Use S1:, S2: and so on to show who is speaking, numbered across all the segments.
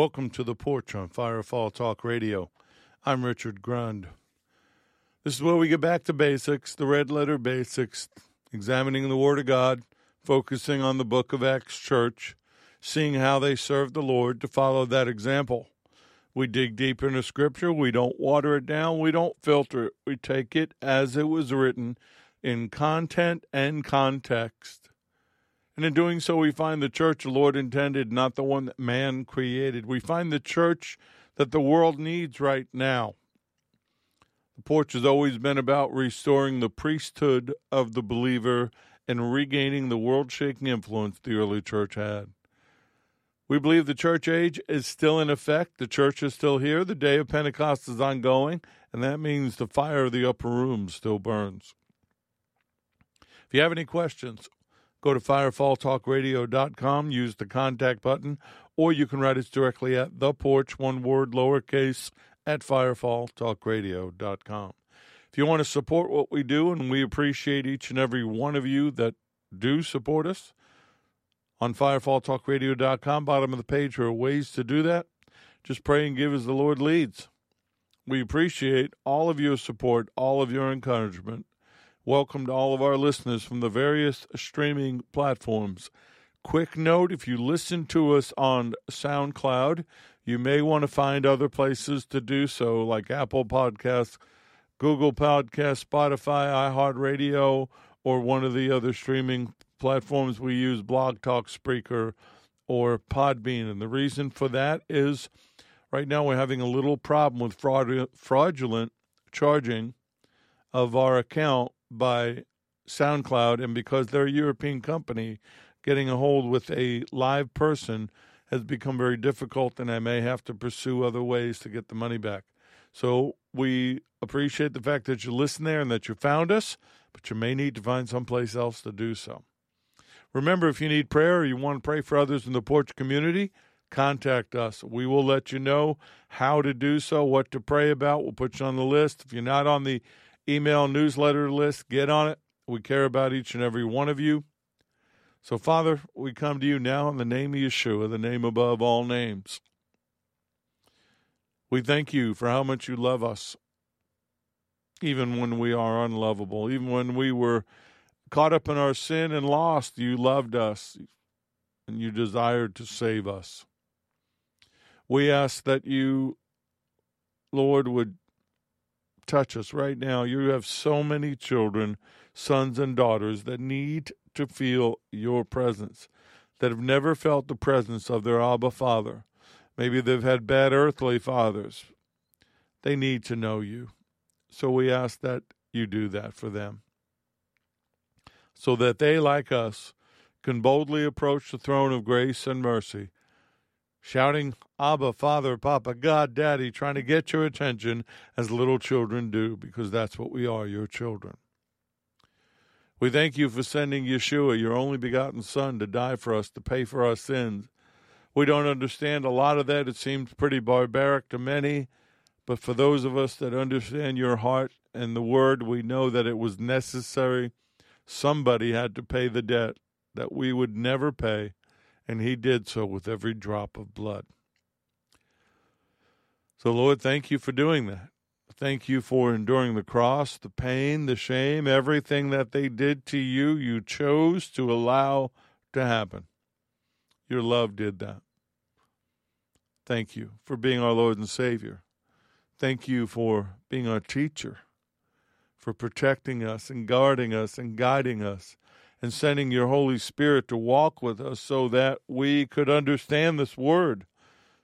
S1: Welcome to the porch on Firefall Talk Radio. I'm Richard Grund. This is where we get back to basics, the red letter basics, examining the Word of God, focusing on the book of Acts Church, seeing how they served the Lord to follow that example. We dig deep into Scripture. We don't water it down. We don't filter it. We take it as it was written in content and context. And in doing so, we find the church the Lord intended, not the one that man created. We find the church that the world needs right now. The porch has always been about restoring the priesthood of the believer and regaining the world shaking influence the early church had. We believe the church age is still in effect. The church is still here. The day of Pentecost is ongoing, and that means the fire of the upper room still burns. If you have any questions, go to firefalltalkradio.com, use the contact button, or you can write us directly at the porch, one word, lowercase, at firefalltalkradio.com. If you want to support what we do, and we appreciate each and every one of you that do support us, on firefalltalkradio.com, bottom of the page, are ways to do that. Just pray and give as the Lord leads. We appreciate all of your support, all of your encouragement. Welcome to all of our listeners from the various streaming platforms. Quick note if you listen to us on SoundCloud, you may want to find other places to do so, like Apple Podcasts, Google Podcasts, Spotify, iHeartRadio, or one of the other streaming platforms we use, Blog Talk, Spreaker, or Podbean. And the reason for that is right now we're having a little problem with fraud, fraudulent charging of our account by SoundCloud. And because they're a European company, getting a hold with a live person has become very difficult, and I may have to pursue other ways to get the money back. So we appreciate the fact that you listen there and that you found us, but you may need to find someplace else to do so. Remember, if you need prayer or you want to pray for others in the porch community, contact us. We will let you know how to do so, what to pray about. We'll put you on the list. If you're not on the email newsletter list, get on it. We care about each and every one of you. So, Father, we come to you now in the name of Yeshua, the name above all names. We thank you for how much you love us, even when we are unlovable, even when we were caught up in our sin and lost, you loved us and you desired to save us. We ask that you, Lord, would touch us right now. You have so many children, sons and daughters, that need to feel your presence, that have never felt the presence of their Abba Father. Maybe they've had bad earthly fathers. They need to know you. So we ask that you do that for them so that they, like us, can boldly approach the throne of grace and mercy, shouting, Abba, Father, Papa, God, Daddy, trying to get your attention as little children do, because that's what we are, your children. We thank you for sending Yeshua, your only begotten Son, to die for us, to pay for our sins. We don't understand a lot of that. It seems pretty barbaric to many. But for those of us that understand your heart and the word, we know that it was necessary Somebody had to pay the debt that we would never pay, and he did so with every drop of blood. So, Lord, thank you for doing that. Thank you for enduring the cross, the pain, the shame, everything that they did to you, you chose to allow to happen. Your love did that. Thank you for being our Lord and Savior. Thank you for being our teacher for protecting us and guarding us and guiding us and sending your Holy Spirit to walk with us so that we could understand this word,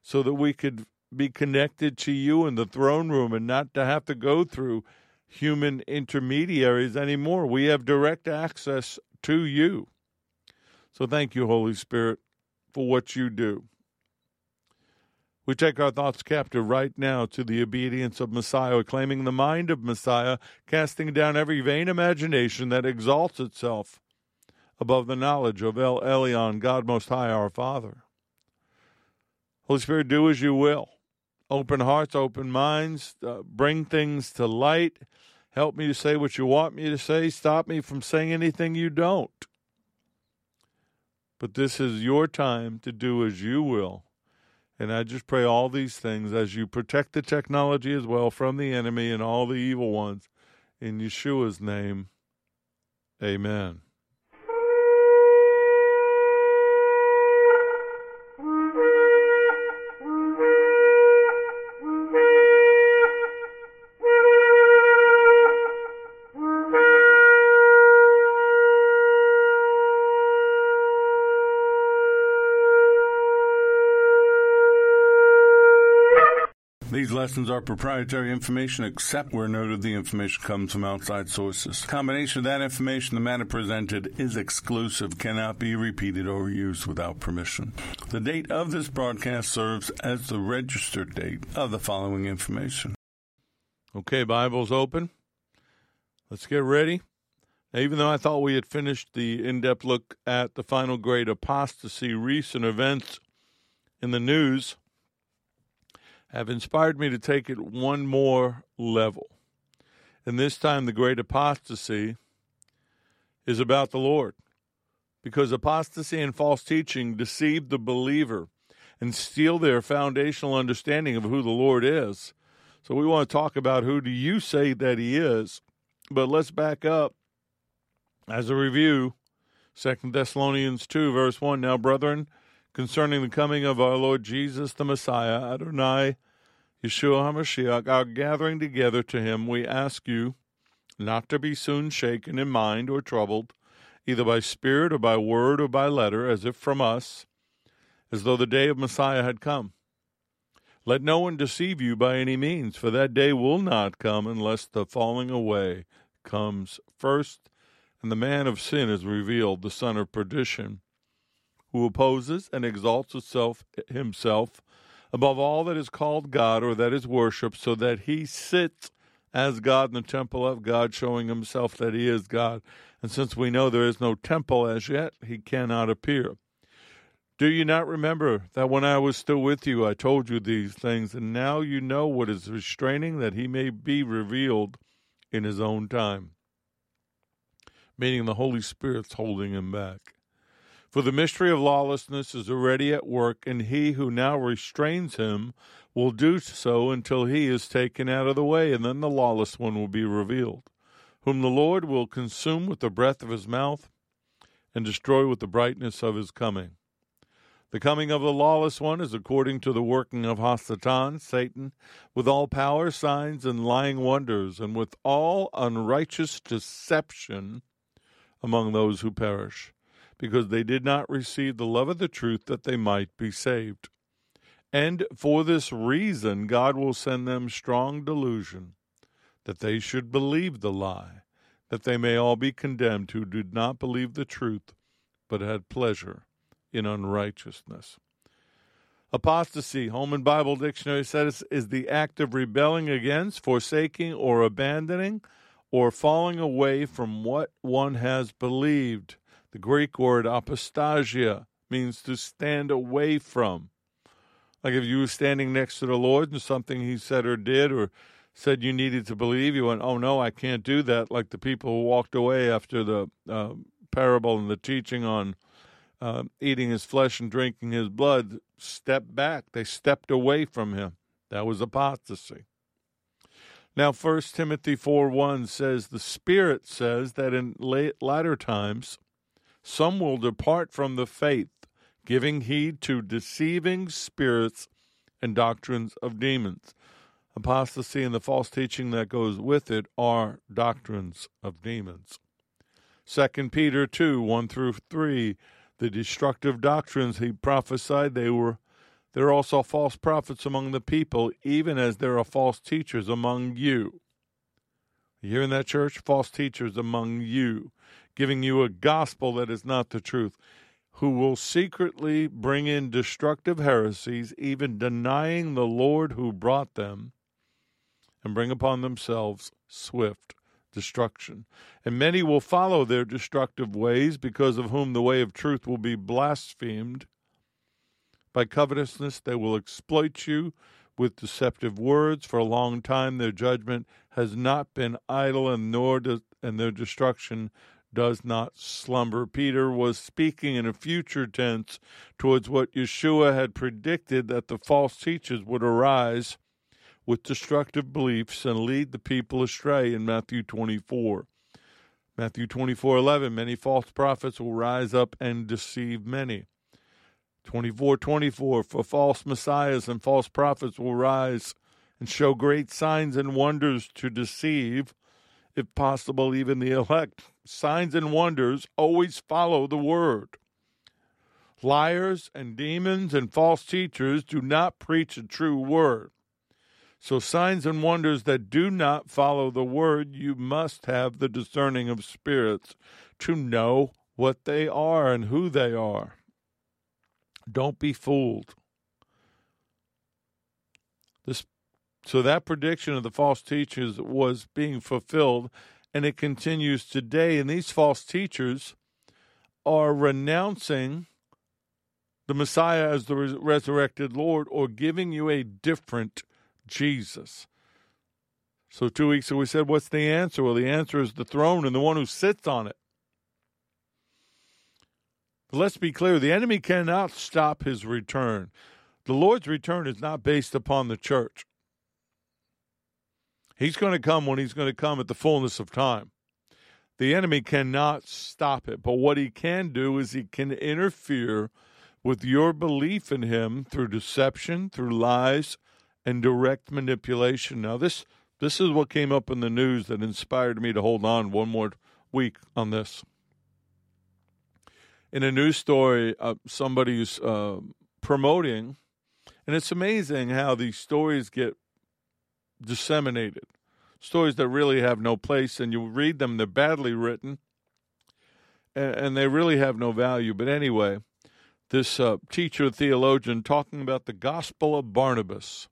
S1: so that we could be connected to you in the throne room and not to have to go through human intermediaries anymore. We have direct access to you. So thank you, Holy Spirit, for what you do. We take our thoughts captive right now to the obedience of Messiah, claiming the mind of Messiah, casting down every vain imagination that exalts itself above the knowledge of El Elyon, God Most High, our Father. Holy Spirit, do as you will. Open hearts, open minds, uh, bring things to light. Help me to say what you want me to say. Stop me from saying anything you don't. But this is your time to do as you will And I just pray all these things as you protect the technology as well from the enemy and all the evil ones. In Yeshua's name, amen. Lessons are proprietary information except where noted the information comes from outside sources. Combination of that information, the matter presented is exclusive, cannot be repeated or used without permission. The date of this broadcast serves as the registered date of the following information. Okay, Bible's open. Let's get ready. Now, even though I thought we had finished the in depth look at the final great apostasy, recent events in the news have inspired me to take it one more level. And this time, the great apostasy is about the Lord. Because apostasy and false teaching deceive the believer and steal their foundational understanding of who the Lord is. So we want to talk about who do you say that he is. But let's back up as a review. Second Thessalonians 2, verse 1. Now, brethren, concerning the coming of our Lord Jesus the Messiah, Adonai, Yeshua HaMashiach, our gathering together to him, we ask you not to be soon shaken in mind or troubled, either by spirit or by word or by letter, as if from us, as though the day of Messiah had come. Let no one deceive you by any means, for that day will not come unless the falling away comes first, and the man of sin is revealed, the son of perdition who opposes and exalts itself himself above all that is called God or that is worshipped, so that he sits as God in the temple of God, showing himself that he is God. And since we know there is no temple as yet, he cannot appear. Do you not remember that when I was still with you, I told you these things, and now you know what is restraining, that he may be revealed in his own time? Meaning the Holy Spirit's holding him back. For the mystery of lawlessness is already at work, and he who now restrains him will do so until he is taken out of the way, and then the lawless one will be revealed, whom the Lord will consume with the breath of his mouth and destroy with the brightness of his coming. The coming of the lawless one is according to the working of Hasatan, Satan, with all power, signs, and lying wonders, and with all unrighteous deception among those who perish because they did not receive the love of the truth that they might be saved. And for this reason, God will send them strong delusion, that they should believe the lie, that they may all be condemned who did not believe the truth, but had pleasure in unrighteousness. Apostasy, Holman Bible Dictionary says, is the act of rebelling against, forsaking, or abandoning, or falling away from what one has believed the Greek word apostasia means to stand away from. Like if you were standing next to the Lord and something he said or did or said you needed to believe, you went, oh no, I can't do that. Like the people who walked away after the uh, parable and the teaching on uh, eating his flesh and drinking his blood stepped back. They stepped away from him. That was apostasy. Now, First Timothy 4 1 says, The Spirit says that in late, latter times some will depart from the faith, giving heed to deceiving spirits and doctrines of demons. Apostasy and the false teaching that goes with it are doctrines of demons. 2 Peter 2 1 through 3 the destructive doctrines he prophesied they were there are also false prophets among the people even as there are false teachers among you you hear in that church false teachers among you giving you a gospel that is not the truth, who will secretly bring in destructive heresies, even denying the Lord who brought them, and bring upon themselves swift destruction. And many will follow their destructive ways, because of whom the way of truth will be blasphemed. By covetousness, they will exploit you with deceptive words. For a long time, their judgment has not been idle, and nor does, and their destruction does not slumber. Peter was speaking in a future tense towards what Yeshua had predicted that the false teachers would arise with destructive beliefs and lead the people astray in Matthew 24. Matthew 24 11, many false prophets will rise up and deceive many. 24 24, for false messiahs and false prophets will rise and show great signs and wonders to deceive, if possible, even the elect. Signs and wonders always follow the word. Liars and demons and false teachers do not preach a true word. So, signs and wonders that do not follow the word, you must have the discerning of spirits to know what they are and who they are. Don't be fooled. This, so, that prediction of the false teachers was being fulfilled, and it continues today. And these false teachers are renouncing the Messiah as the resurrected Lord or giving you a different Jesus. So, two weeks ago, we said, What's the answer? Well, the answer is the throne and the one who sits on it. But let's be clear the enemy cannot stop his return. The Lord's return is not based upon the church. He's going to come when he's going to come at the fullness of time. The enemy cannot stop it. But what he can do is he can interfere with your belief in him through deception, through lies, and direct manipulation. Now, this this is what came up in the news that inspired me to hold on one more week on this. In a news story, uh, somebody's uh, promoting, and it's amazing how these stories get disseminated. Stories that really have no place, and you read them, they're badly written, and, and they really have no value. But anyway, this uh, teacher theologian talking about the gospel of Barnabas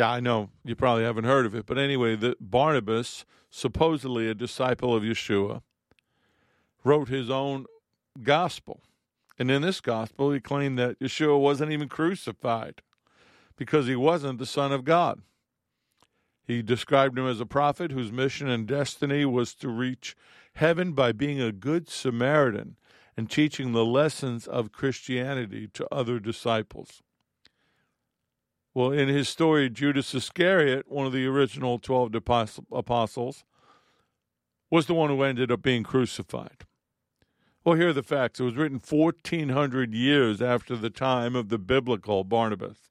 S1: yeah, I know you probably haven't heard of it, but anyway, the Barnabas, supposedly a disciple of Yeshua, wrote his own gospel. And in this gospel, he claimed that Yeshua wasn't even crucified because he wasn't the Son of God. He described him as a prophet whose mission and destiny was to reach heaven by being a good Samaritan and teaching the lessons of Christianity to other disciples. Well, in his story, Judas Iscariot, one of the original 12 apostles, was the one who ended up being crucified. Well, here are the facts. It was written 1,400 years after the time of the biblical Barnabas.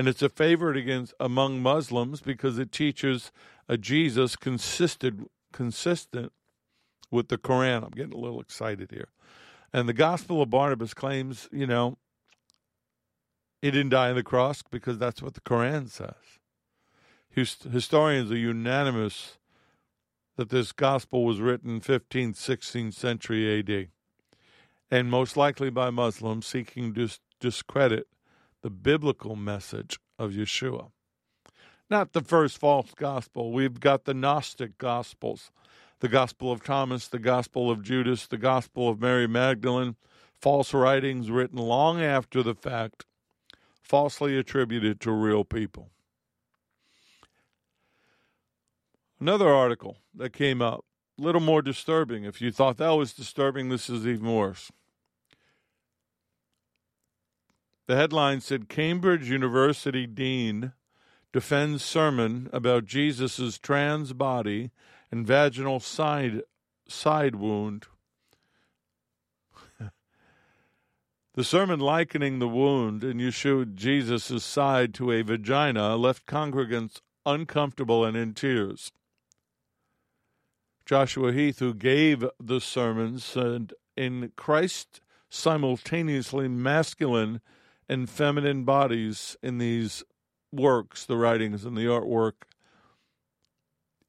S1: And it's a favorite against among Muslims because it teaches a Jesus consisted, consistent with the Quran. I'm getting a little excited here. And the Gospel of Barnabas claims, you know, he didn't die on the cross because that's what the Quran says. Historians are unanimous that this gospel was written 15th, 16th century AD, and most likely by Muslims seeking to discredit the biblical message of Yeshua. Not the first false gospel. We've got the Gnostic gospels the Gospel of Thomas, the Gospel of Judas, the Gospel of Mary Magdalene, false writings written long after the fact falsely attributed to real people. Another article that came up, a little more disturbing. If you thought that was disturbing, this is even worse. The headline said Cambridge University Dean defends sermon about Jesus' trans body and vaginal side, side wound The sermon likening the wound in Yeshua Jesus' side to a vagina left congregants uncomfortable and in tears. Joshua Heath, who gave the sermon, said, In Christ simultaneously masculine and feminine bodies in these works, the writings and the artwork.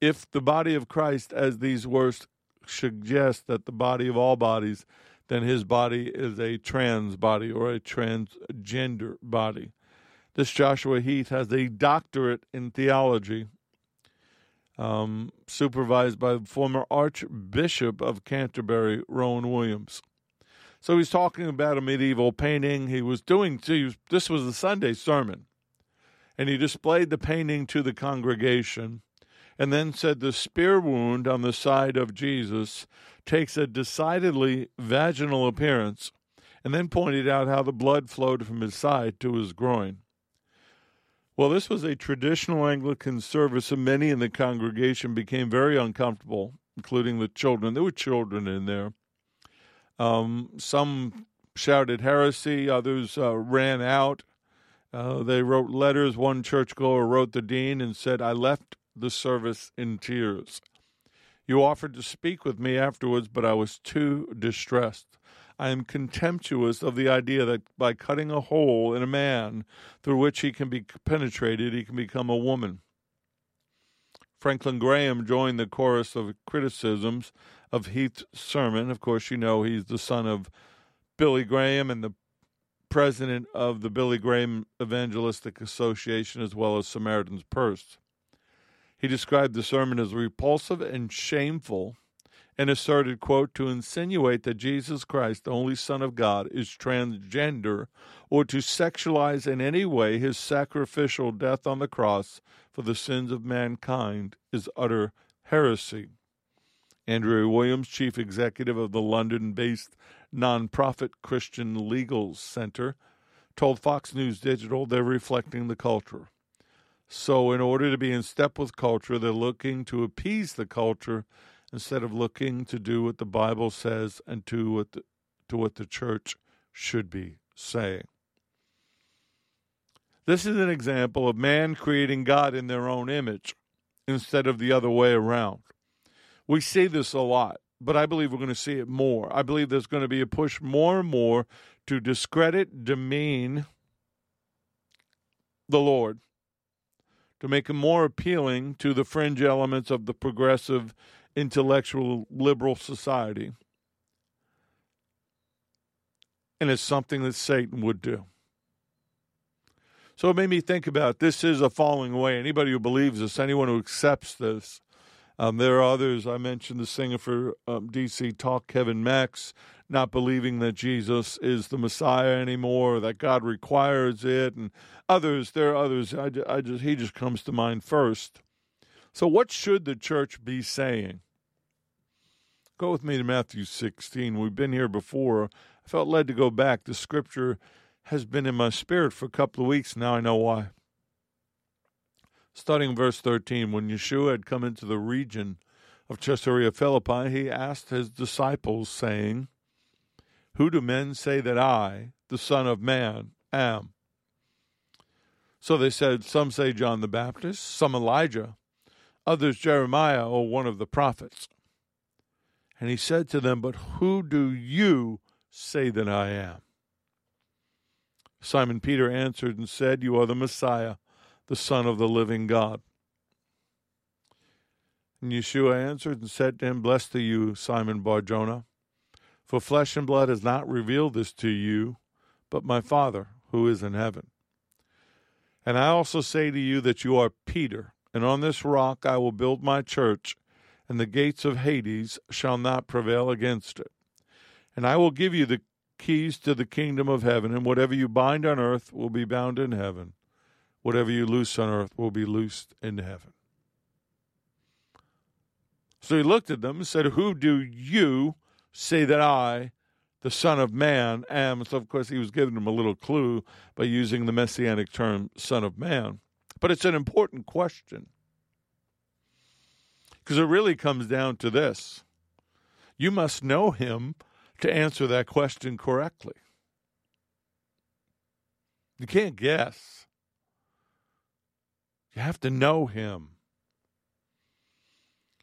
S1: If the body of Christ, as these works suggest that the body of all bodies then his body is a trans body or a transgender body. This Joshua Heath has a doctorate in theology, um, supervised by the former Archbishop of Canterbury, Rowan Williams. So he's talking about a medieval painting he was doing. To, this was a Sunday sermon, and he displayed the painting to the congregation and then said the spear wound on the side of Jesus takes a decidedly vaginal appearance, and then pointed out how the blood flowed from his side to his groin. Well, this was a traditional Anglican service, and many in the congregation became very uncomfortable, including the children. There were children in there. Um, some shouted heresy, others uh, ran out. Uh, they wrote letters. One churchgoer wrote the dean and said, I left the service in tears. You offered to speak with me afterwards, but I was too distressed. I am contemptuous of the idea that by cutting a hole in a man through which he can be penetrated, he can become a woman. Franklin Graham joined the chorus of criticisms of Heath's sermon. Of course, you know he's the son of Billy Graham and the president of the Billy Graham Evangelistic Association as well as Samaritan's Purse. He described the sermon as repulsive and shameful and asserted, quote, to insinuate that Jesus Christ, the only Son of God, is transgender or to sexualize in any way his sacrificial death on the cross for the sins of mankind is utter heresy. Andrew Williams, chief executive of the London based nonprofit Christian Legal Center, told Fox News Digital they're reflecting the culture. So, in order to be in step with culture, they're looking to appease the culture instead of looking to do what the Bible says and to what the, to what the church should be saying. This is an example of man creating God in their own image instead of the other way around. We see this a lot, but I believe we're going to see it more. I believe there's going to be a push more and more to discredit, demean the Lord to make him more appealing to the fringe elements of the progressive, intellectual, liberal society. And it's something that Satan would do. So it made me think about this is a falling away. Anybody who believes this, anyone who accepts this, um, there are others. I mentioned the singer for um, DC Talk, Kevin Max, not believing that Jesus is the Messiah anymore, that God requires it, and others. There are others. I, I just he just comes to mind first. So, what should the church be saying? Go with me to Matthew 16. We've been here before. I felt led to go back. The scripture has been in my spirit for a couple of weeks now. I know why. Starting verse 13, when Yeshua had come into the region of Caesarea Philippi, he asked his disciples, saying, Who do men say that I, the Son of Man, am? So they said, Some say John the Baptist, some Elijah, others Jeremiah or one of the prophets. And he said to them, But who do you say that I am? Simon Peter answered and said, You are the Messiah the Son of the living God. And Yeshua answered and said to him, Blessed are you, Simon Barjona, for flesh and blood has not revealed this to you, but my Father who is in heaven. And I also say to you that you are Peter, and on this rock I will build my church, and the gates of Hades shall not prevail against it. And I will give you the keys to the kingdom of heaven, and whatever you bind on earth will be bound in heaven, whatever you loose on earth will be loosed in heaven. So he looked at them and said, Who do you say that I, the Son of Man, am? So, of course, he was giving them a little clue by using the messianic term Son of Man. But it's an important question because it really comes down to this you must know him to answer that question correctly. You can't guess. You have to know him.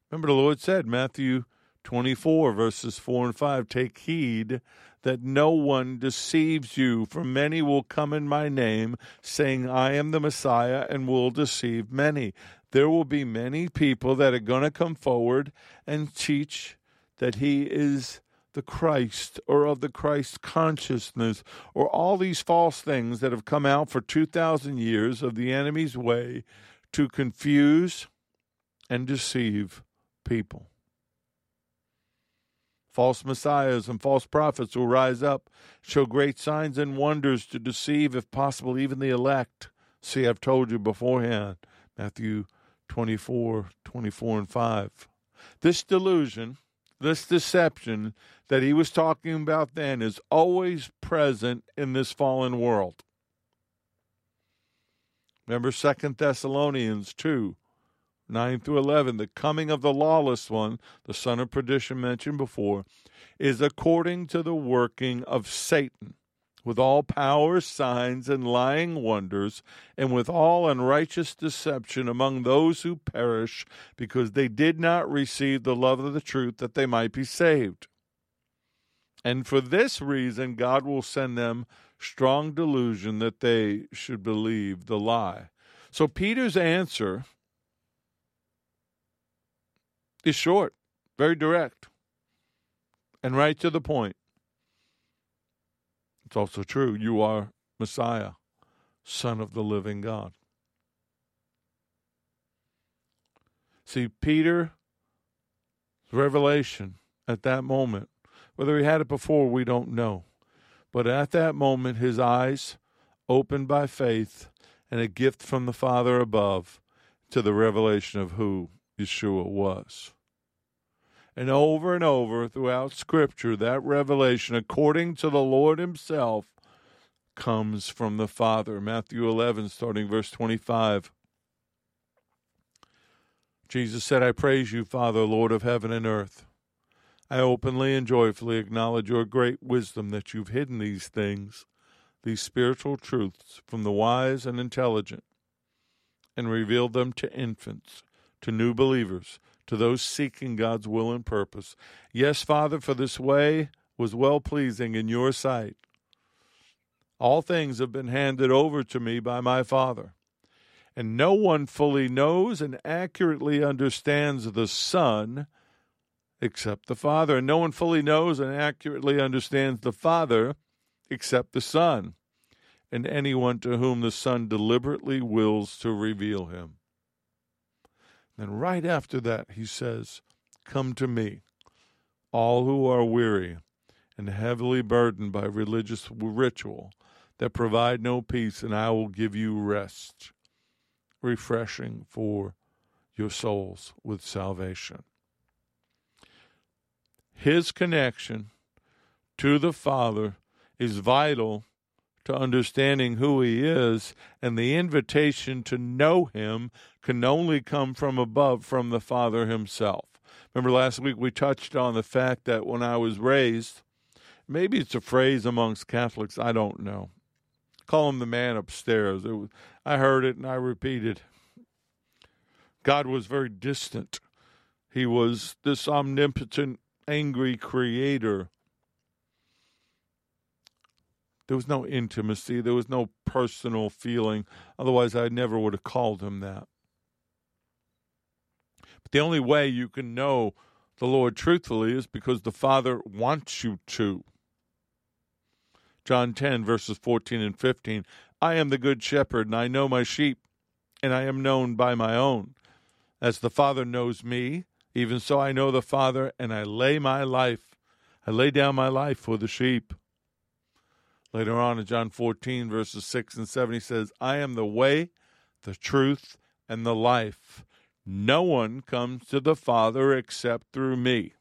S1: Remember, the Lord said, Matthew 24, verses 4 and 5 Take heed that no one deceives you, for many will come in my name, saying, I am the Messiah, and will deceive many. There will be many people that are going to come forward and teach that he is the Christ or of the Christ consciousness or all these false things that have come out for 2,000 years of the enemy's way to confuse and deceive people. False messiahs and false prophets will rise up, show great signs and wonders to deceive, if possible, even the elect. See, I've told you beforehand, Matthew 24, 24 and 5. This delusion, this deception that he was talking about then is always present in this fallen world. Remember Second Thessalonians 2 9 through 11. The coming of the lawless one, the son of perdition mentioned before, is according to the working of Satan, with all power, signs, and lying wonders, and with all unrighteous deception among those who perish, because they did not receive the love of the truth that they might be saved. And for this reason, God will send them strong delusion that they should believe the lie. So Peter's answer is short, very direct, and right to the point. It's also true. You are Messiah, Son of the living God. See, Peter's revelation at that moment, whether he had it before, we don't know. But at that moment, his eyes opened by faith and a gift from the Father above to the revelation of who Yeshua was. And over and over throughout Scripture, that revelation, according to the Lord Himself, comes from the Father. Matthew 11, starting verse 25. Jesus said, I praise you, Father, Lord of heaven and earth. I openly and joyfully acknowledge your great wisdom that you've hidden these things, these spiritual truths, from the wise and intelligent, and revealed them to infants, to new believers, to those seeking God's will and purpose. Yes, Father, for this way was well pleasing in your sight. All things have been handed over to me by my Father. And no one fully knows and accurately understands the Son except the Father. And no one fully knows and accurately understands the Father except the Son, and anyone to whom the Son deliberately wills to reveal him. And right after that, he says, Come to me, all who are weary and heavily burdened by religious ritual that provide no peace, and I will give you rest, refreshing for your souls with salvation. His connection to the Father is vital to understanding who he is, and the invitation to know him can only come from above, from the Father himself. Remember last week we touched on the fact that when I was raised, maybe it's a phrase amongst Catholics, I don't know. Call him the man upstairs. Was, I heard it and I repeated. God was very distant. He was this omnipotent angry creator. There was no intimacy, there was no personal feeling. Otherwise, I never would have called him that. But the only way you can know the Lord truthfully is because the Father wants you to. John 10, verses 14 and 15. I am the good shepherd, and I know my sheep, and I am known by my own. As the Father knows me, even so, I know the Father, and I lay my life, I lay down my life for the sheep. Later on in John 14, verses 6 and 7, he says, I am the way, the truth, and the life. No one comes to the Father except through me.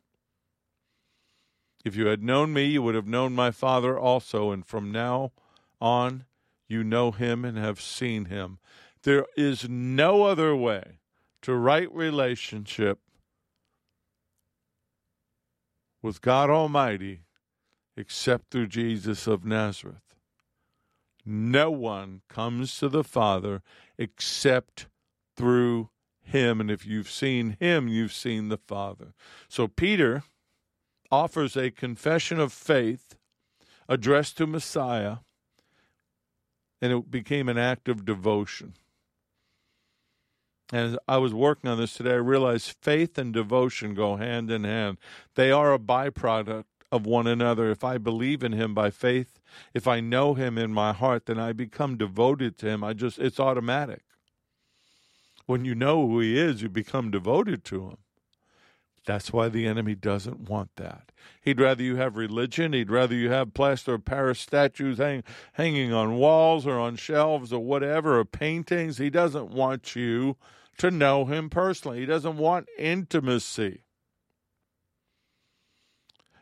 S1: If you had known me, you would have known my Father also, and from now on you know him and have seen him. There is no other way to right relationship with God Almighty except through Jesus of Nazareth. No one comes to the Father except through him. And if you've seen him, you've seen the Father. So Peter offers a confession of faith addressed to Messiah, and it became an act of devotion. And as I was working on this today, I realized faith and devotion go hand in hand. They are a byproduct of one another. If I believe in him by faith, if I know him in my heart, then I become devoted to him. I just it's automatic. When you know who he is, you become devoted to him. That's why the enemy doesn't want that. He'd rather you have religion. He'd rather you have plaster of Paris statues hang, hanging on walls or on shelves or whatever, or paintings. He doesn't want you to know him personally. He doesn't want intimacy.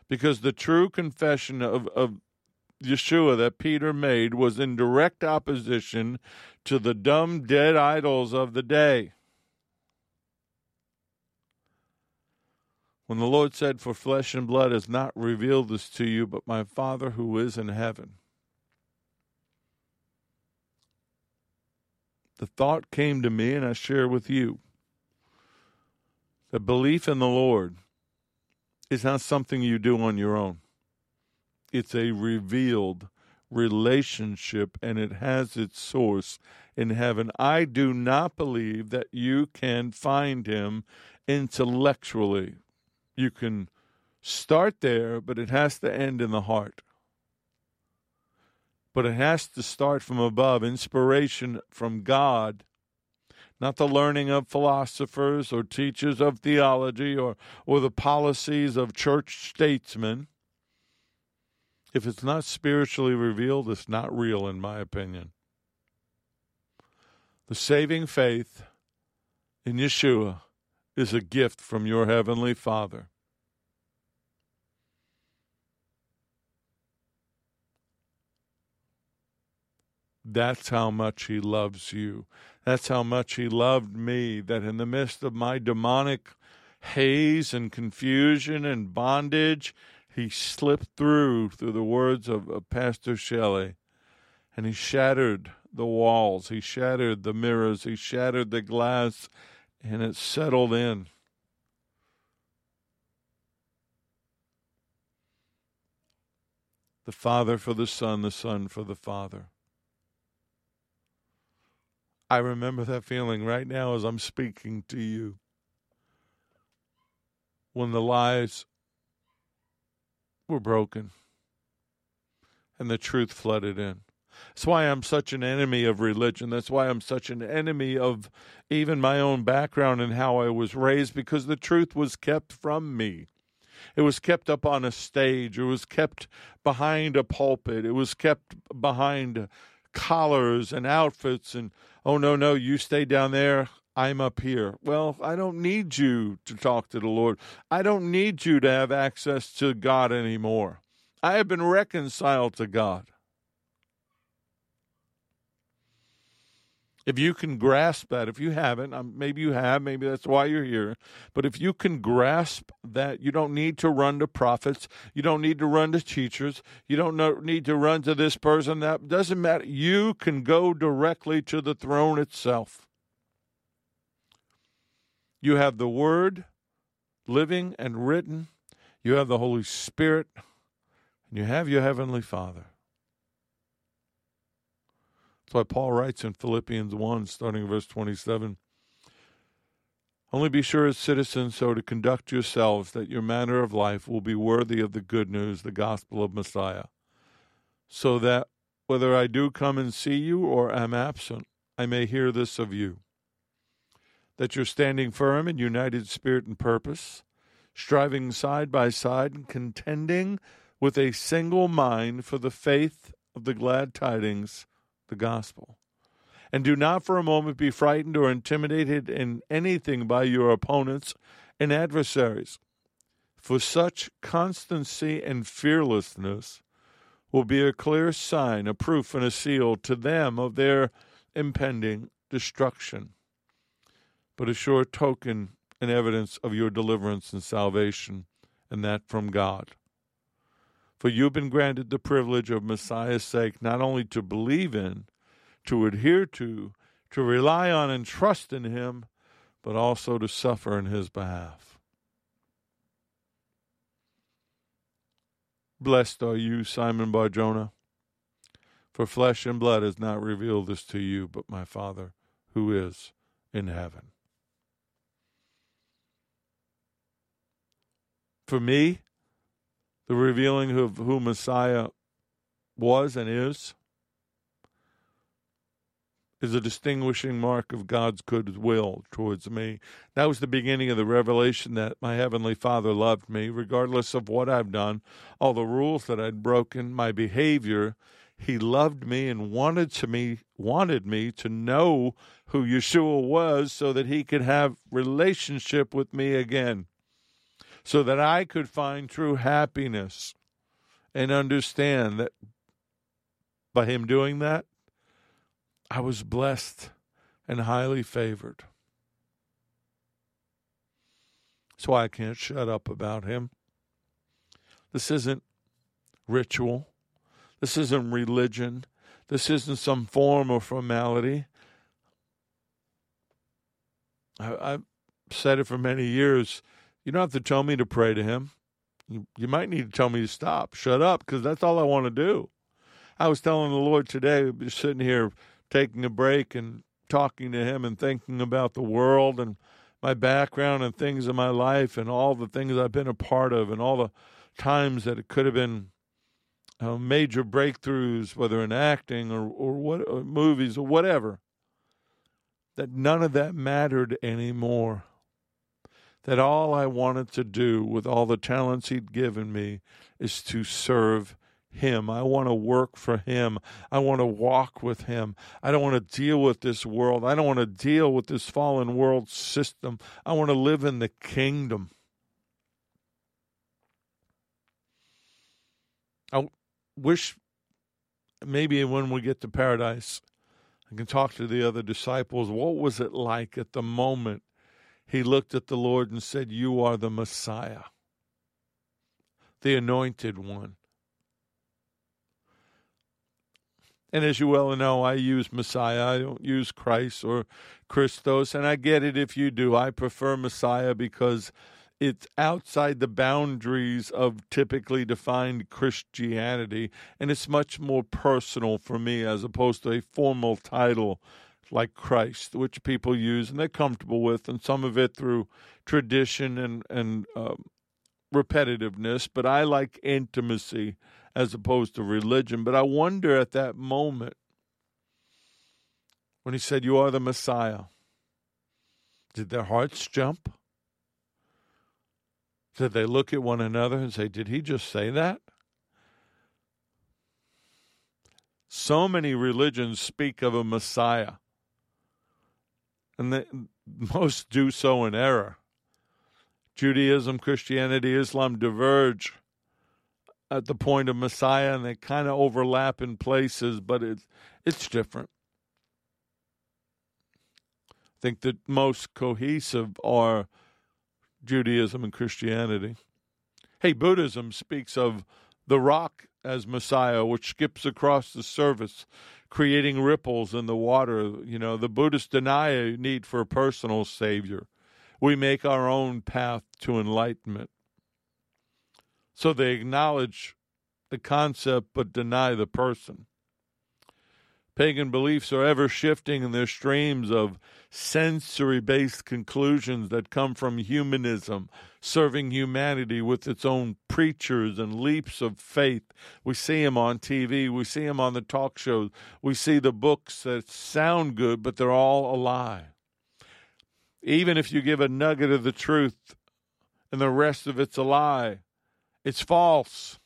S1: Because the true confession of, of Yeshua that Peter made was in direct opposition to the dumb, dead idols of the day. When the Lord said, For flesh and blood has not revealed this to you, but my Father who is in heaven. The thought came to me, and I share with you. The belief in the Lord is not something you do on your own, it's a revealed relationship, and it has its source in heaven. I do not believe that you can find Him intellectually you can start there, but it has to end in the heart. But it has to start from above, inspiration from God, not the learning of philosophers or teachers of theology or, or the policies of church statesmen. If it's not spiritually revealed, it's not real, in my opinion. The saving faith in Yeshua is a gift from your Heavenly Father. That's how much He loves you. That's how much He loved me, that in the midst of my demonic haze and confusion and bondage, He slipped through, through the words of, of Pastor Shelley, and He shattered the walls, He shattered the mirrors, He shattered the glass and it settled in. The Father for the Son, the Son for the Father. I remember that feeling right now as I'm speaking to you. When the lies were broken and the truth flooded in. That's why I'm such an enemy of religion. That's why I'm such an enemy of even my own background and how I was raised, because the truth was kept from me. It was kept up on a stage. It was kept behind a pulpit. It was kept behind collars and outfits. And, oh, no, no, you stay down there. I'm up here. Well, I don't need you to talk to the Lord. I don't need you to have access to God anymore. I have been reconciled to God. If you can grasp that, if you haven't, um, maybe you have, maybe that's why you're here. But if you can grasp that, you don't need to run to prophets, you don't need to run to teachers, you don't need to run to this person. That doesn't matter. You can go directly to the throne itself. You have the Word living and written, you have the Holy Spirit, and you have your Heavenly Father. That's why Paul writes in Philippians 1, starting verse 27 Only be sure as citizens so to conduct yourselves that your manner of life will be worthy of the good news, the gospel of Messiah, so that whether I do come and see you or am absent, I may hear this of you. That you're standing firm in united spirit and purpose, striving side by side and contending with a single mind for the faith of the glad tidings the gospel. And do not for a moment be frightened or intimidated in anything by your opponents and adversaries, for such constancy and fearlessness will be a clear sign, a proof, and a seal to them of their impending destruction, but a sure token and evidence of your deliverance and salvation, and that from God. For you've been granted the privilege of Messiah's sake not only to believe in, to adhere to, to rely on and trust in him, but also to suffer in his behalf. Blessed are you, Simon Barjona, for flesh and blood has not revealed this to you, but my Father who is in heaven. For me, the revealing of who Messiah was and is is a distinguishing mark of God's good will towards me. That was the beginning of the revelation that my Heavenly Father loved me, regardless of what I've done, all the rules that I'd broken, my behavior. he loved me and wanted to me wanted me to know who Yeshua was so that he could have relationship with me again so that I could find true happiness and understand that by him doing that I was blessed and highly favored. That's why I can't shut up about him. This isn't ritual. This isn't religion. This isn't some form or formality. I, have said it for many years. You don't have to tell me to pray to him. You, you might need to tell me to stop, shut up, because that's all I want to do. I was telling the Lord today, just sitting here taking a break and talking to him and thinking about the world and my background and things in my life and all the things I've been a part of and all the times that it could have been uh, major breakthroughs, whether in acting or or what or movies or whatever. That none of that mattered anymore. That all I wanted to do with all the talents He'd given me is to serve him. I want to work for Him. I want to walk with Him. I don't want to deal with this world. I don't want to deal with this fallen world system. I want to live in the kingdom. I wish maybe when we get to paradise, I can talk to the other disciples. What was it like at the moment he looked at the Lord and said, You are the Messiah, the anointed one? And as you well know, I use Messiah. I don't use Christ or Christos. And I get it if you do. I prefer Messiah because it's outside the boundaries of typically defined Christianity. And it's much more personal for me as opposed to a formal title like Christ, which people use and they're comfortable with, and some of it through tradition and, and um, repetitiveness. But I like intimacy as opposed to religion. But I wonder at that moment when he said, You are the Messiah, did their hearts jump? Did they look at one another and say, Did he just say that? So many religions speak of a Messiah, and they, most do so in error. Judaism, Christianity, Islam diverge at the point of Messiah, and they kind of overlap in places, but it's it's different. I think that most cohesive are Judaism and Christianity. Hey, Buddhism speaks of the rock as Messiah, which skips across the surface, creating ripples in the water. You know, the Buddhists deny a need for a personal savior. We make our own path to enlightenment. So they acknowledge the concept but deny the person. Pagan beliefs are ever shifting in their streams of sensory based conclusions that come from humanism, serving humanity with its own preachers and leaps of faith. We see them on TV, we see them on the talk shows, we see the books that sound good, but they're all a lie. Even if you give a nugget of the truth and the rest of it's a lie, it's false.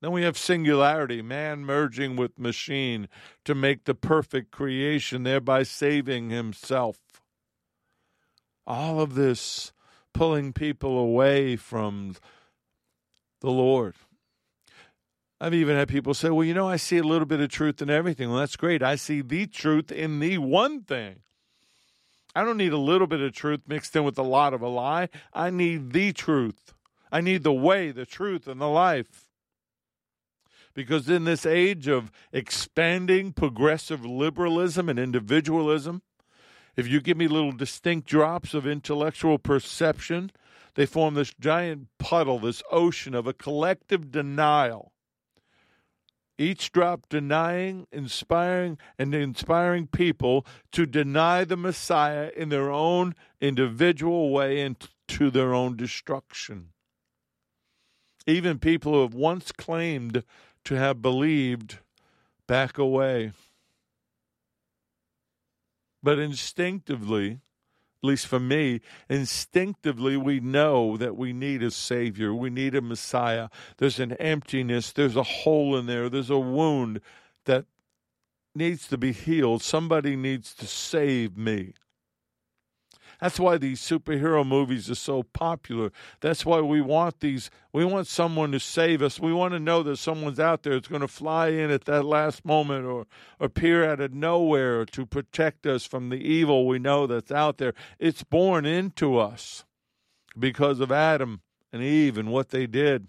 S1: Then we have singularity, man merging with machine to make the perfect creation, thereby saving himself. All of this pulling people away from the Lord. I've even had people say, well, you know, I see a little bit of truth in everything. Well, that's great. I see the truth in the one thing. I don't need a little bit of truth mixed in with a lot of a lie. I need the truth. I need the way, the truth, and the life. Because in this age of expanding progressive liberalism and individualism, if you give me little distinct drops of intellectual perception, they form this giant puddle, this ocean of a collective denial each drop denying, inspiring, and inspiring people to deny the Messiah in their own individual way and to their own destruction. Even people who have once claimed to have believed back away. But instinctively, at least for me, instinctively we know that we need a Savior. We need a Messiah. There's an emptiness, there's a hole in there, there's a wound that needs to be healed. Somebody needs to save me. That's why these superhero movies are so popular. That's why we want these. We want someone to save us. We want to know that someone's out there that's going to fly in at that last moment or appear out of nowhere to protect us from the evil we know that's out there. It's born into us because of Adam and Eve and what they did.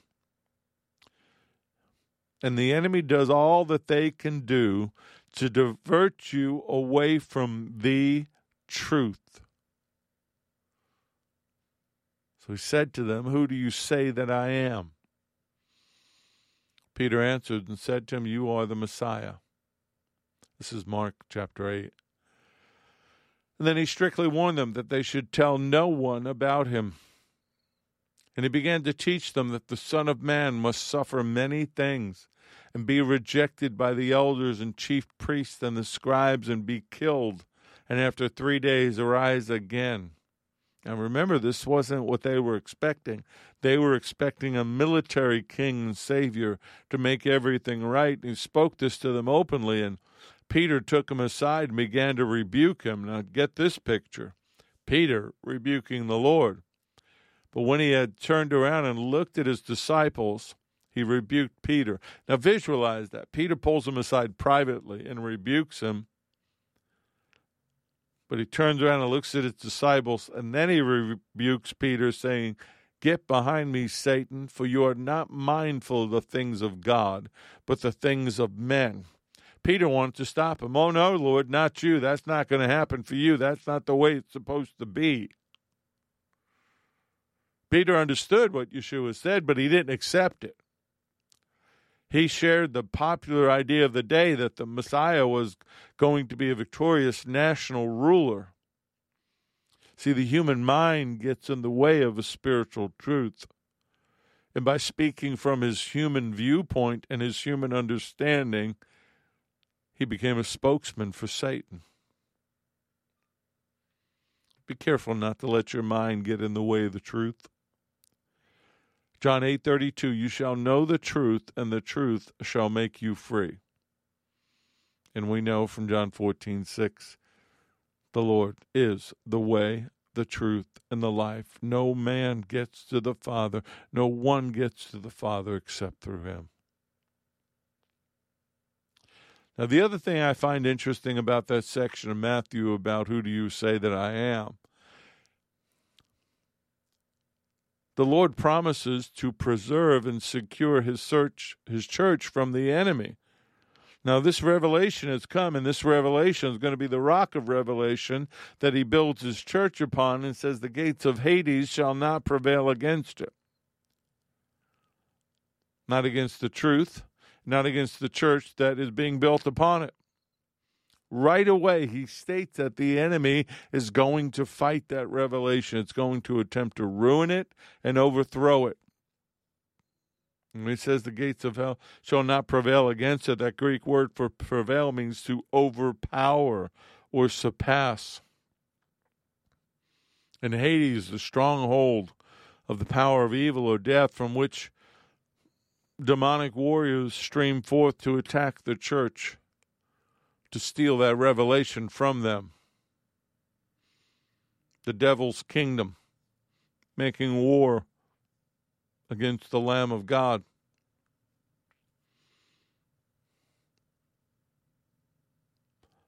S1: And the enemy does all that they can do to divert you away from the truth. So he said to them, Who do you say that I am? Peter answered and said to him, You are the Messiah. This is Mark chapter 8. And then he strictly warned them that they should tell no one about him. And he began to teach them that the Son of Man must suffer many things and be rejected by the elders and chief priests and the scribes and be killed, and after three days arise again. Now remember, this wasn't what they were expecting. They were expecting a military king and savior to make everything right. He spoke this to them openly, and Peter took him aside and began to rebuke him. Now get this picture Peter rebuking the Lord. But when he had turned around and looked at his disciples, he rebuked Peter. Now visualize that. Peter pulls him aside privately and rebukes him. But he turns around and looks at his disciples, and then he rebukes Peter, saying, Get behind me, Satan, for you are not mindful of the things of God, but the things of men. Peter wanted to stop him. Oh, no, Lord, not you. That's not going to happen for you. That's not the way it's supposed to be. Peter understood what Yeshua said, but he didn't accept it he shared the popular idea of the day that the Messiah was going to be a victorious national ruler. See, the human mind gets in the way of a spiritual truth. And by speaking from his human viewpoint and his human understanding, he became a spokesman for Satan. Be careful not to let your mind get in the way of the truth. John 8:32 You shall know the truth and the truth shall make you free. And we know from John 14:6 the Lord is the way, the truth and the life. No man gets to the Father, no one gets to the Father except through him. Now, the other thing I find interesting about that section of Matthew about who do you say that I am the Lord promises to preserve and secure his search his church from the enemy. Now this revelation has come, and this revelation is going to be the rock of revelation that he builds his church upon and says the gates of Hades shall not prevail against it. Not against the truth, not against the church that is being built upon it right away he states that the enemy is going to fight that revelation. It's going to attempt to ruin it and overthrow it. And he says the gates of hell shall not prevail against it. That Greek word for prevail means to overpower or surpass. And Hades, the stronghold of the power of evil or death from which demonic warriors stream forth to attack the church to steal that revelation from them. The devil's kingdom, making war against the Lamb of God.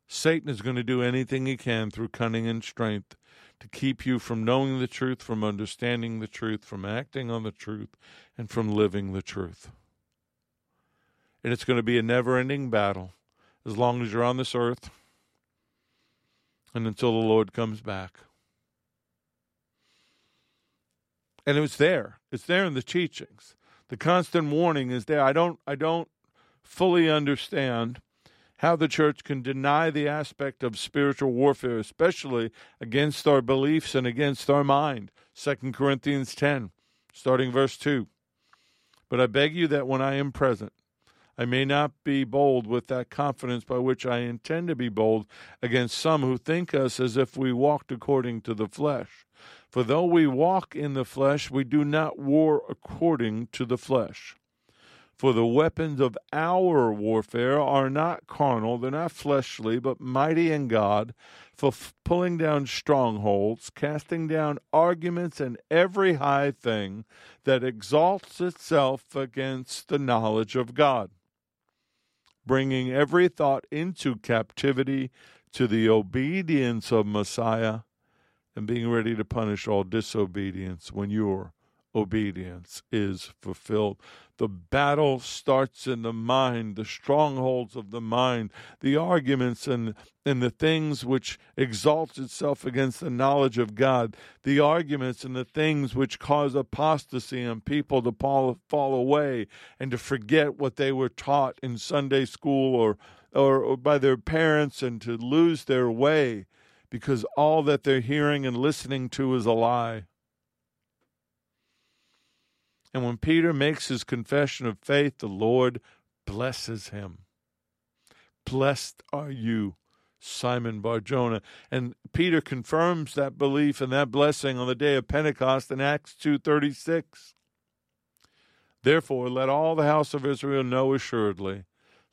S1: Satan is going to do anything he can through cunning and strength to keep you from knowing the truth, from understanding the truth, from acting on the truth, and from living the truth. And it's going to be a never ending battle as long as you're on this earth and until the Lord comes back. And it was there. It's there in the teachings. The constant warning is there. I don't I don't fully understand how the church can deny the aspect of spiritual warfare, especially against our beliefs and against our mind. 2 Corinthians 10, starting verse 2. But I beg you that when I am present, I may not be bold with that confidence by which I intend to be bold against some who think us as if we walked according to the flesh. For though we walk in the flesh, we do not war according to the flesh. For the weapons of our warfare are not carnal, they're not fleshly, but mighty in God for pulling down strongholds, casting down arguments and every high thing that exalts itself against the knowledge of God, bringing every thought into captivity to the obedience of Messiah, and being ready to punish all disobedience when your obedience is fulfilled. The battle starts in the mind, the strongholds of the mind, the arguments and, and the things which exalt itself against the knowledge of God, the arguments and the things which cause apostasy and people to fall, fall away and to forget what they were taught in Sunday school or, or, or by their parents and to lose their way because all that they're hearing and listening to is a lie. And when Peter makes his confession of faith, the Lord blesses him. Blessed are you, Simon Barjona. And Peter confirms that belief and that blessing on the day of Pentecost in Acts 2:36. Therefore, let all the house of Israel know assuredly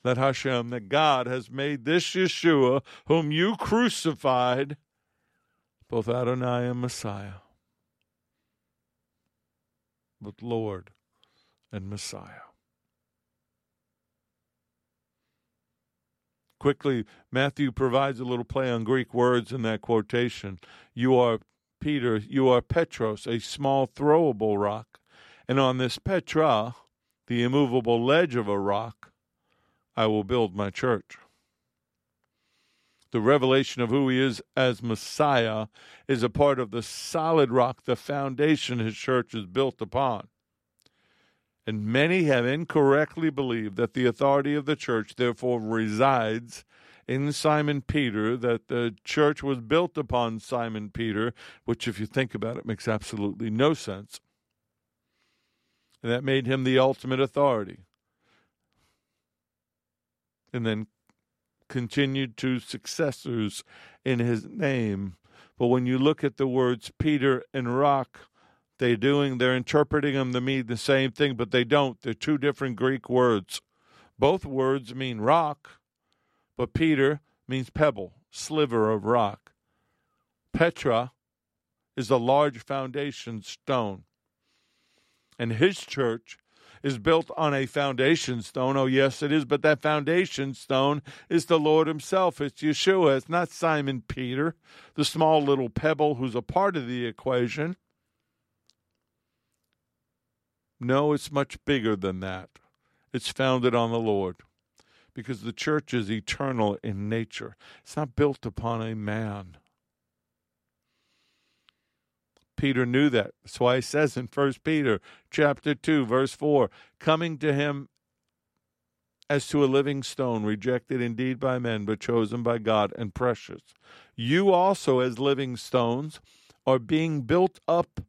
S1: that Hashem, that God has made this Yeshua, whom you crucified, both Adonai and Messiah but Lord and Messiah. Quickly, Matthew provides a little play on Greek words in that quotation. You are Peter, you are Petros, a small throwable rock, and on this Petra, the immovable ledge of a rock, I will build my church the revelation of who he is as Messiah is a part of the solid rock, the foundation his church is built upon. And many have incorrectly believed that the authority of the church therefore resides in Simon Peter, that the church was built upon Simon Peter, which, if you think about it, makes absolutely no sense. And that made him the ultimate authority. And then continued to successors in his name. But when you look at the words Peter and rock, they're doing they're interpreting them to mean the same thing, but they don't. They're two different Greek words. Both words mean rock, but Peter means pebble, sliver of rock. Petra is a large foundation stone. And his church is built on a foundation stone. Oh, yes, it is. But that foundation stone is the Lord Himself. It's Yeshua. It's not Simon Peter, the small little pebble who's a part of the equation. No, it's much bigger than that. It's founded on the Lord because the church is eternal in nature. It's not built upon a man. Peter knew that. That's why he says in First Peter chapter 2, verse 4, coming to him as to a living stone, rejected indeed by men, but chosen by God and precious. You also, as living stones, are being built up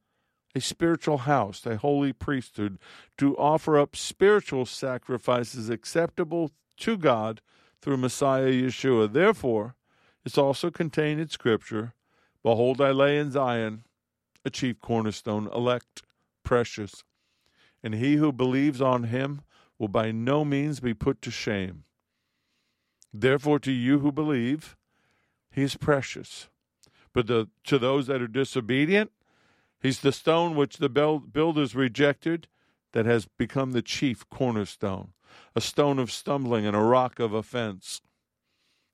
S1: a spiritual house, a holy priesthood, to offer up spiritual sacrifices acceptable to God through Messiah Yeshua. Therefore, it's also contained in Scripture Behold, I lay in Zion a chief cornerstone, elect, precious. And he who believes on him will by no means be put to shame. Therefore, to you who believe, he is precious. But the, to those that are disobedient, he's the stone which the builders rejected that has become the chief cornerstone, a stone of stumbling and a rock of offense.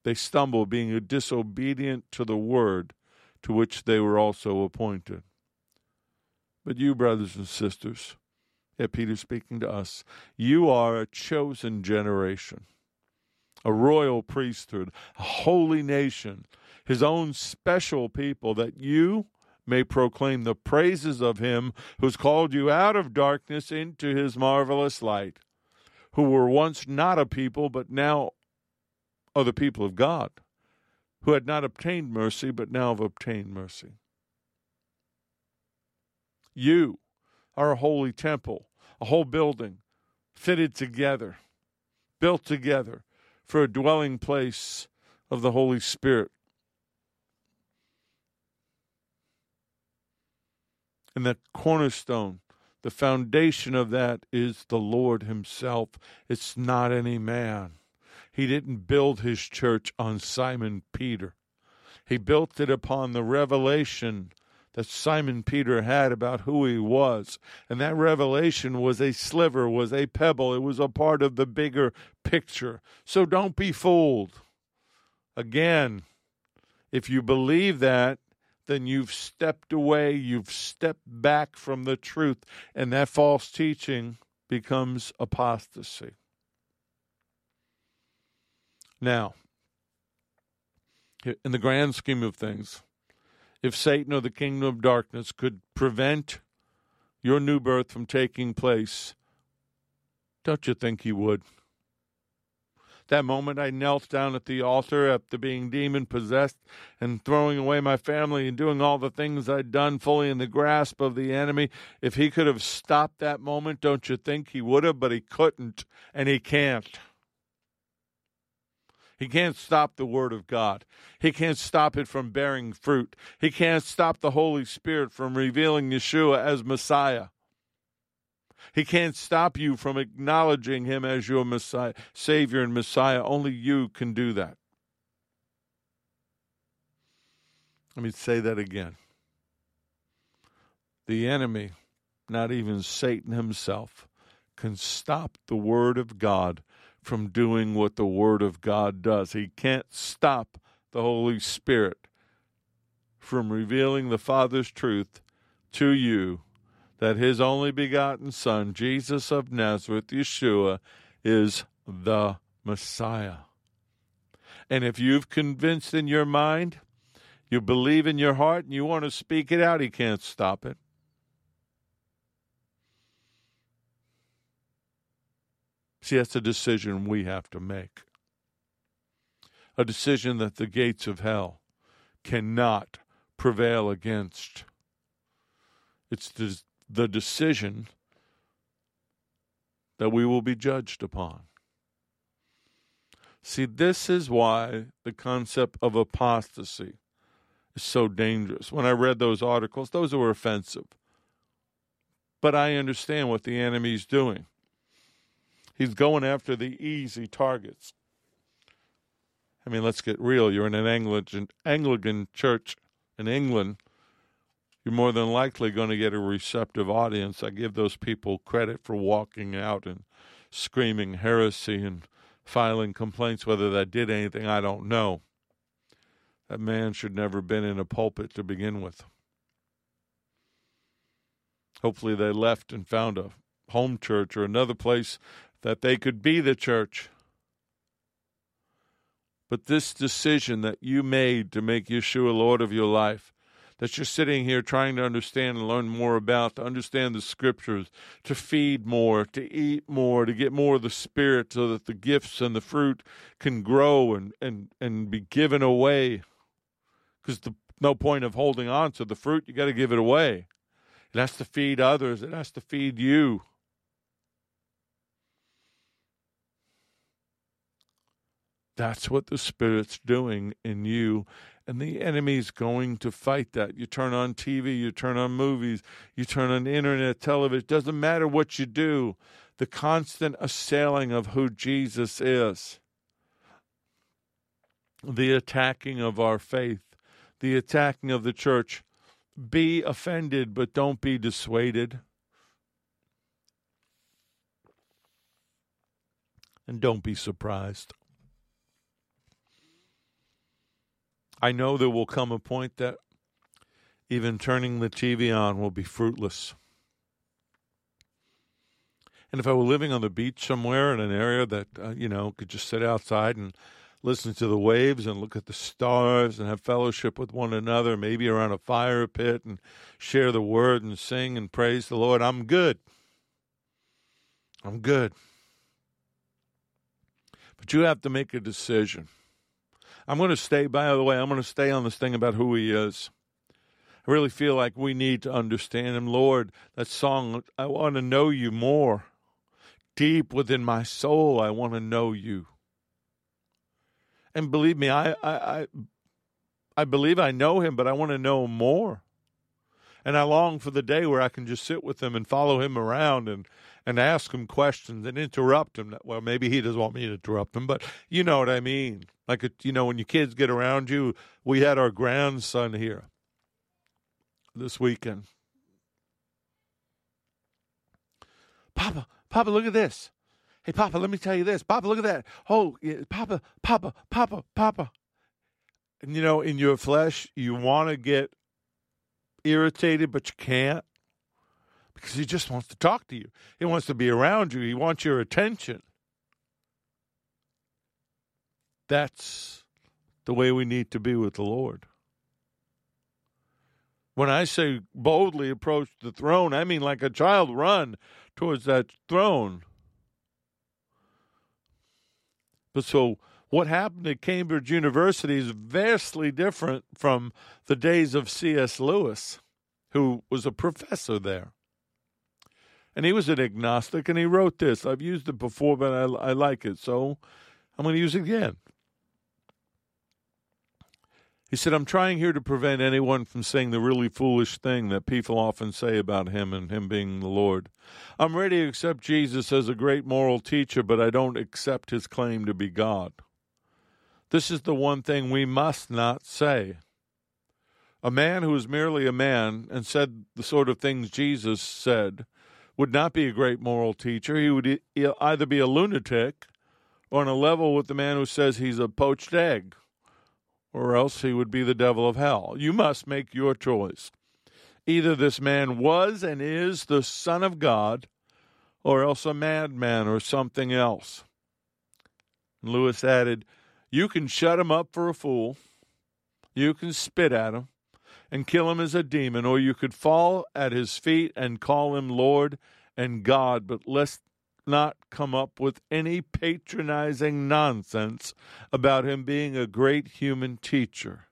S1: They stumble, being disobedient to the word to which they were also appointed. But you, brothers and sisters, yeah, Peter's speaking to us, you are a chosen generation, a royal priesthood, a holy nation, his own special people, that you may proclaim the praises of him who's called you out of darkness into his marvelous light, who were once not a people, but now are the people of God, who had not obtained mercy, but now have obtained mercy. You are a holy temple, a whole building fitted together, built together for a dwelling place of the Holy Spirit. And the cornerstone, the foundation of that is the Lord Himself. It's not any man. He didn't build His church on Simon Peter, He built it upon the revelation that Simon Peter had about who he was. And that revelation was a sliver, was a pebble, it was a part of the bigger picture. So don't be fooled. Again, if you believe that, then you've stepped away, you've stepped back from the truth, and that false teaching becomes apostasy. Now, in the grand scheme of things, if Satan or the kingdom of darkness could prevent your new birth from taking place, don't you think he would? That moment I knelt down at the altar after being demon possessed and throwing away my family and doing all the things I'd done fully in the grasp of the enemy. If he could have stopped that moment, don't you think he would have? But he couldn't, and he can't. He can't stop the Word of God. He can't stop it from bearing fruit. He can't stop the Holy Spirit from revealing Yeshua as Messiah. He can't stop you from acknowledging Him as your Messiah, Savior and Messiah. Only you can do that. Let me say that again. The enemy, not even Satan himself, can stop the Word of God from doing what the Word of God does. He can't stop the Holy Spirit from revealing the Father's truth to you that His only begotten Son, Jesus of Nazareth, Yeshua, is the Messiah. And if you've convinced in your mind, you believe in your heart, and you want to speak it out, He can't stop it. See, that's a decision we have to make. A decision that the gates of hell cannot prevail against. It's the decision that we will be judged upon. See, this is why the concept of apostasy is so dangerous. When I read those articles, those were offensive. But I understand what the enemy's doing. He's going after the easy targets. I mean, let's get real. You're in an Anglican, Anglican church in England. You're more than likely going to get a receptive audience. I give those people credit for walking out and screaming heresy and filing complaints. Whether that did anything, I don't know. That man should never have been in a pulpit to begin with. Hopefully, they left and found a home church or another place that they could be the church. But this decision that you made to make Yeshua Lord of your life, that you're sitting here trying to understand and learn more about, to understand the scriptures, to feed more, to eat more, to get more of the Spirit so that the gifts and the fruit can grow and, and, and be given away. Because the no point of holding on to the fruit, you got to give it away. It has to feed others, it has to feed you. That's what the Spirit's doing in you. And the enemy's going to fight that. You turn on TV, you turn on movies, you turn on internet, television. Doesn't matter what you do. The constant assailing of who Jesus is, the attacking of our faith, the attacking of the church. Be offended, but don't be dissuaded. And don't be surprised. I know there will come a point that even turning the TV on will be fruitless. And if I were living on the beach somewhere in an area that, uh, you know, could just sit outside and listen to the waves and look at the stars and have fellowship with one another, maybe around a fire pit and share the word and sing and praise the Lord, I'm good. I'm good. But you have to make a decision. I'm going to stay, by the way, I'm going to stay on this thing about who he is. I really feel like we need to understand him. Lord, that song, I want to know you more. deep within my soul, I want to know you. And believe me, I, I, I, I believe I know him, but I want to know more. And I long for the day where I can just sit with him and follow him around and, and ask him questions and interrupt him. Well, maybe he doesn't want me to interrupt him, but you know what I mean. Like, you know, when your kids get around you, we had our grandson here this weekend. Papa, Papa, look at this. Hey, Papa, let me tell you this. Papa, look at that. Oh, yeah, Papa, Papa, Papa, Papa. And you know, in your flesh, you want to get irritated, but you can't because he just wants to talk to you. He wants to be around you. He wants your attention. That's the way we need to be with the Lord. When I say boldly approach the throne, I mean like a child run towards that throne. But so what happened at Cambridge University is vastly different from the days of C.S. Lewis, who was a professor there. And he was an agnostic, and he wrote this. I've used it before, but I, I like it, so I'm going to use it again. He said, I'm trying here to prevent anyone from saying the really foolish thing that people often say about him and him being the Lord. I'm ready to accept Jesus as a great moral teacher, but I don't accept his claim to be God. This is the one thing we must not say. A man who is merely a man and said the sort of things Jesus said would not be a great moral teacher. He would either be a lunatic or on a level with the man who says he's a poached egg or else he would be the devil of hell. You must make your choice. Either this man was and is the Son of God, or else a madman or something else. Lewis added, You can shut him up for a fool, you can spit at him and kill him as a demon, or you could fall at his feet and call him Lord and God, but lest not come up with any patronizing nonsense about him being a great human teacher.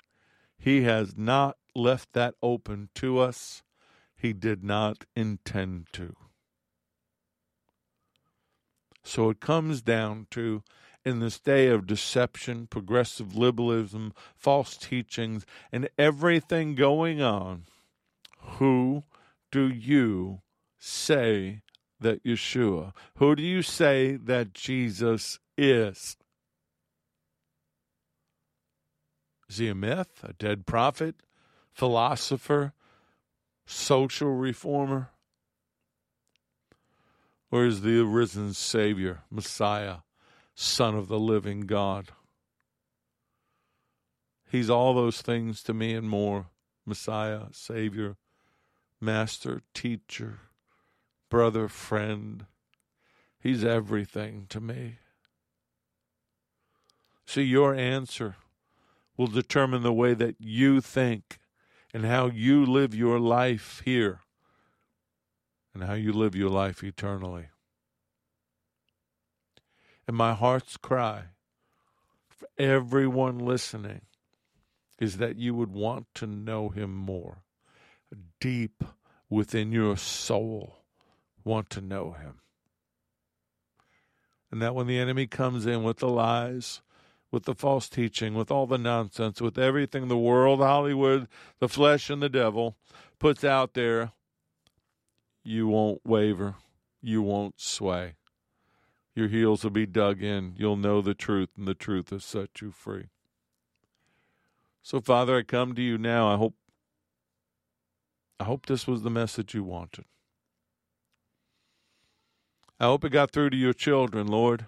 S1: He has not left that open to us. He did not intend to. So it comes down to in this day of deception, progressive liberalism, false teachings, and everything going on, who do you say that Yeshua? Who do you say that Jesus is? Is he a myth, a dead prophet, philosopher, social reformer? Or is the risen Savior, Messiah, Son of the living God? He's all those things to me and more Messiah, Savior, Master, Teacher brother, friend. He's everything to me. See, your answer will determine the way that you think and how you live your life here and how you live your life eternally. And my heart's cry for everyone listening is that you would want to know him more, deep within your soul want to know him. And that when the enemy comes in with the lies, with the false teaching, with all the nonsense, with everything the world, Hollywood, the flesh, and the devil puts out there, you won't waver. You won't sway. Your heels will be dug in. You'll know the truth, and the truth has set you free. So, Father, I come to you now. I hope I hope this was the message you wanted. I hope it got through to your children, Lord.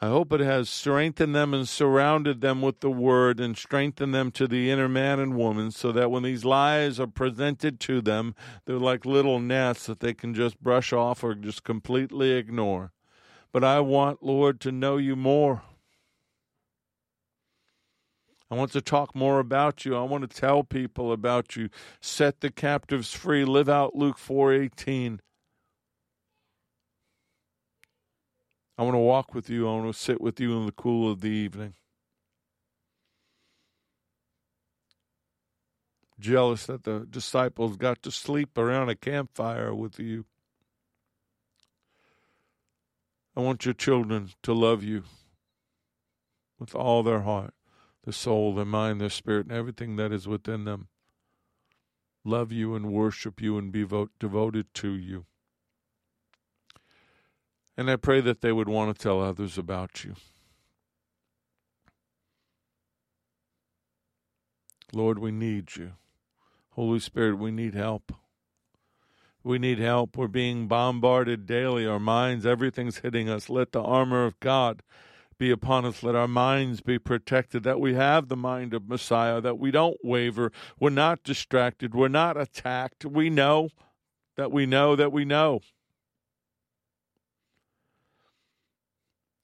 S1: I hope it has strengthened them and surrounded them with the word and strengthened them to the inner man and woman so that when these lies are presented to them, they're like little gnats that they can just brush off or just completely ignore. But I want, Lord, to know you more. I want to talk more about you. I want to tell people about you. Set the captives free. Live out Luke 4:18. I want to walk with you. I want to sit with you in the cool of the evening. Jealous that the disciples got to sleep around a campfire with you. I want your children to love you with all their heart, their soul, their mind, their spirit, and everything that is within them. Love you and worship you and be vote, devoted to you. And I pray that they would want to tell others about you. Lord, we need you. Holy Spirit, we need help. We need help. We're being bombarded daily. Our minds, everything's hitting us. Let the armor of God be upon us. Let our minds be protected, that we have the mind of Messiah, that we don't waver. We're not distracted. We're not attacked. We know that we know that we know.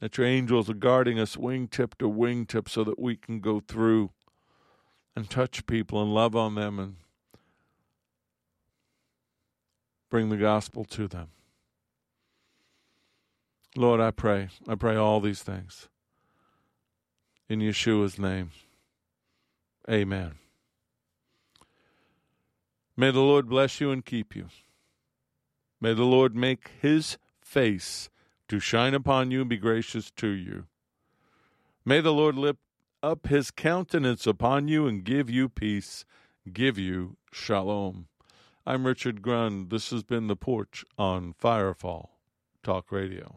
S1: That your angels are guarding us wingtip to wingtip so that we can go through and touch people and love on them and bring the gospel to them. Lord, I pray. I pray all these things. In Yeshua's name. Amen. May the Lord bless you and keep you. May the Lord make his face to shine upon you and be gracious to you. May the Lord lift up his countenance upon you and give you peace, give you shalom. I'm Richard Grund. This has been The Porch on Firefall Talk Radio.